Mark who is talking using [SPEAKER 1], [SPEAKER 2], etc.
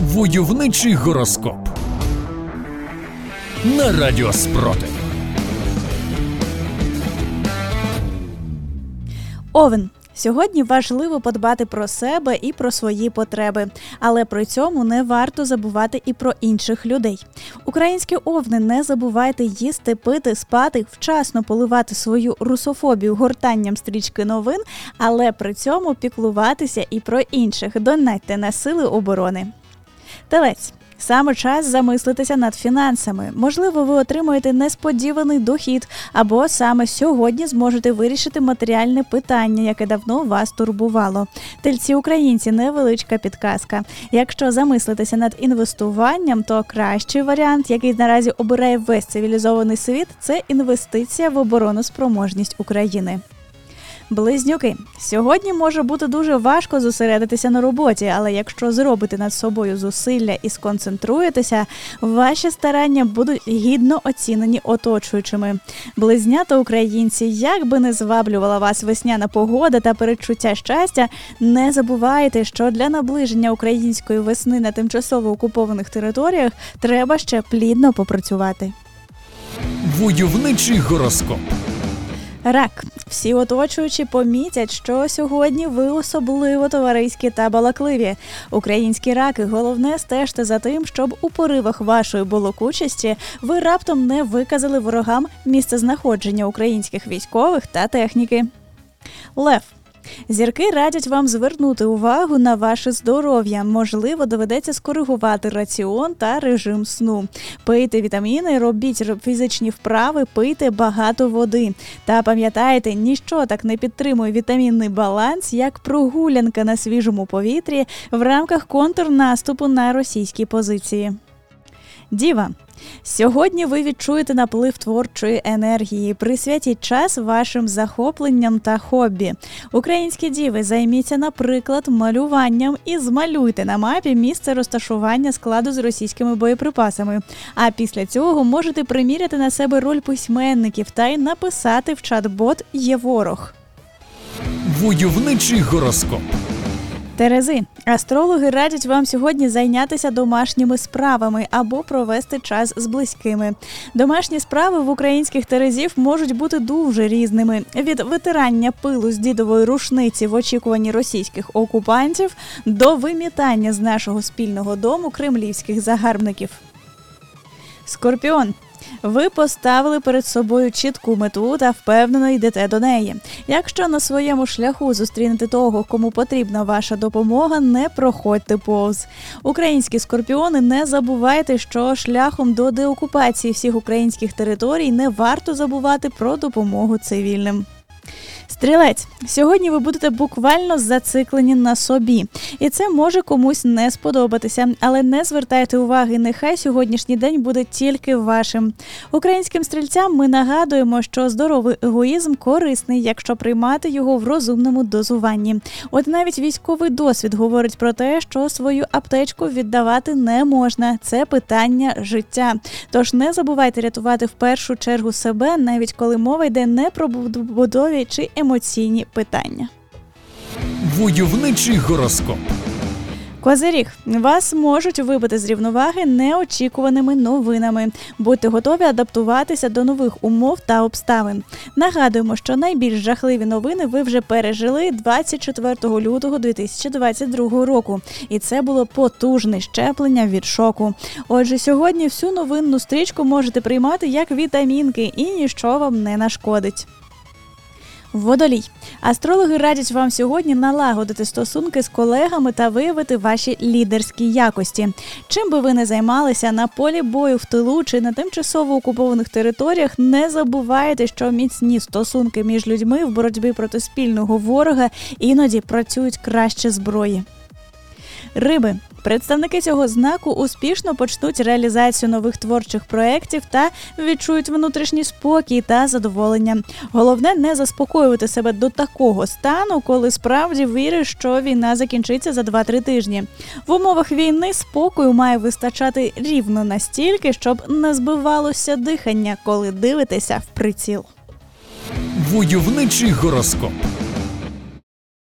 [SPEAKER 1] Войовничий гороскоп на Радіо Спротив.
[SPEAKER 2] Овен. Сьогодні важливо подбати про себе і про свої потреби, але при цьому не варто забувати і про інших людей. Українські овни не забувайте їсти, пити, спати, вчасно поливати свою русофобію гортанням стрічки новин, але при цьому піклуватися і про інших. Донатьте на сили оборони. Телець. Саме час замислитися над фінансами. Можливо, ви отримуєте несподіваний дохід, або саме сьогодні зможете вирішити матеріальне питання, яке давно вас турбувало. Тельці українці невеличка підказка. Якщо замислитися над інвестуванням, то кращий варіант, який наразі обирає весь цивілізований світ, це інвестиція в обороноспроможність України. Близнюки сьогодні може бути дуже важко зосередитися на роботі, але якщо зробите над собою зусилля і сконцентруєтеся, ваші старання будуть гідно оцінені оточуючими. Близнята українці, як би не зваблювала вас весняна погода та передчуття щастя, не забувайте, що для наближення української весни на тимчасово окупованих територіях треба ще плідно попрацювати.
[SPEAKER 1] Войовничий гороскоп.
[SPEAKER 2] Рак, всі оточуючі помітять, що сьогодні ви особливо товариські та балакливі. Українські раки головне стежте за тим, щоб у поривах вашої балакучості ви раптом не виказали ворогам місце знаходження українських військових та техніки. Лев. Зірки радять вам звернути увагу на ваше здоров'я. Можливо, доведеться скоригувати раціон та режим сну. Пийте вітаміни, робіть фізичні вправи, пийте багато води. Та пам'ятайте, ніщо так не підтримує вітамінний баланс, як прогулянка на свіжому повітрі в рамках контрнаступу на російські позиції. Діва. Сьогодні ви відчуєте наплив творчої енергії. Присвятіть час вашим захопленням та хобі. Українські діви займіться, наприклад, малюванням і змалюйте на мапі місце розташування складу з російськими боєприпасами. А після цього можете приміряти на себе роль письменників та й написати в чат-бот Є ворог.
[SPEAKER 1] Войовничий гороскоп.
[SPEAKER 2] Терези, астрологи радять вам сьогодні зайнятися домашніми справами або провести час з близькими. Домашні справи в українських терезів можуть бути дуже різними: від витирання пилу з дідової рушниці в очікуванні російських окупантів до вимітання з нашого спільного дому кремлівських загарбників. Скорпіон ви поставили перед собою чітку мету та впевнено йдете до неї. Якщо на своєму шляху зустрінете того, кому потрібна ваша допомога, не проходьте повз. Українські скорпіони, не забувайте, що шляхом до деокупації всіх українських територій не варто забувати про допомогу цивільним. Стрілець, сьогодні ви будете буквально зациклені на собі, і це може комусь не сподобатися, але не звертайте уваги, нехай сьогоднішній день буде тільки вашим. Українським стрільцям ми нагадуємо, що здоровий егоїзм корисний, якщо приймати його в розумному дозуванні. От навіть військовий досвід говорить про те, що свою аптечку віддавати не можна. Це питання життя. Тож не забувайте рятувати в першу чергу себе, навіть коли мова йде не про будові чи емоційні питання.
[SPEAKER 1] Войовничий гороскоп.
[SPEAKER 2] Козиріг вас можуть вибити з рівноваги неочікуваними новинами. Будьте готові адаптуватися до нових умов та обставин. Нагадуємо, що найбільш жахливі новини ви вже пережили 24 лютого 2022 року, і це було потужне щеплення від шоку. Отже, сьогодні всю новинну стрічку можете приймати як вітамінки, і ніщо вам не нашкодить. Водолій. Астрологи радять вам сьогодні налагодити стосунки з колегами та виявити ваші лідерські якості. Чим би ви не займалися на полі бою в тилу чи на тимчасово окупованих територіях, не забувайте, що міцні стосунки між людьми в боротьбі проти спільного ворога іноді працюють краще зброї. Риби Представники цього знаку успішно почнуть реалізацію нових творчих проєктів та відчують внутрішній спокій та задоволення. Головне не заспокоювати себе до такого стану, коли справді віриш, що війна закінчиться за 2-3 тижні. В умовах війни спокою має вистачати рівно настільки, щоб не збивалося дихання, коли дивитеся в приціл.
[SPEAKER 1] Войовничий гороскоп.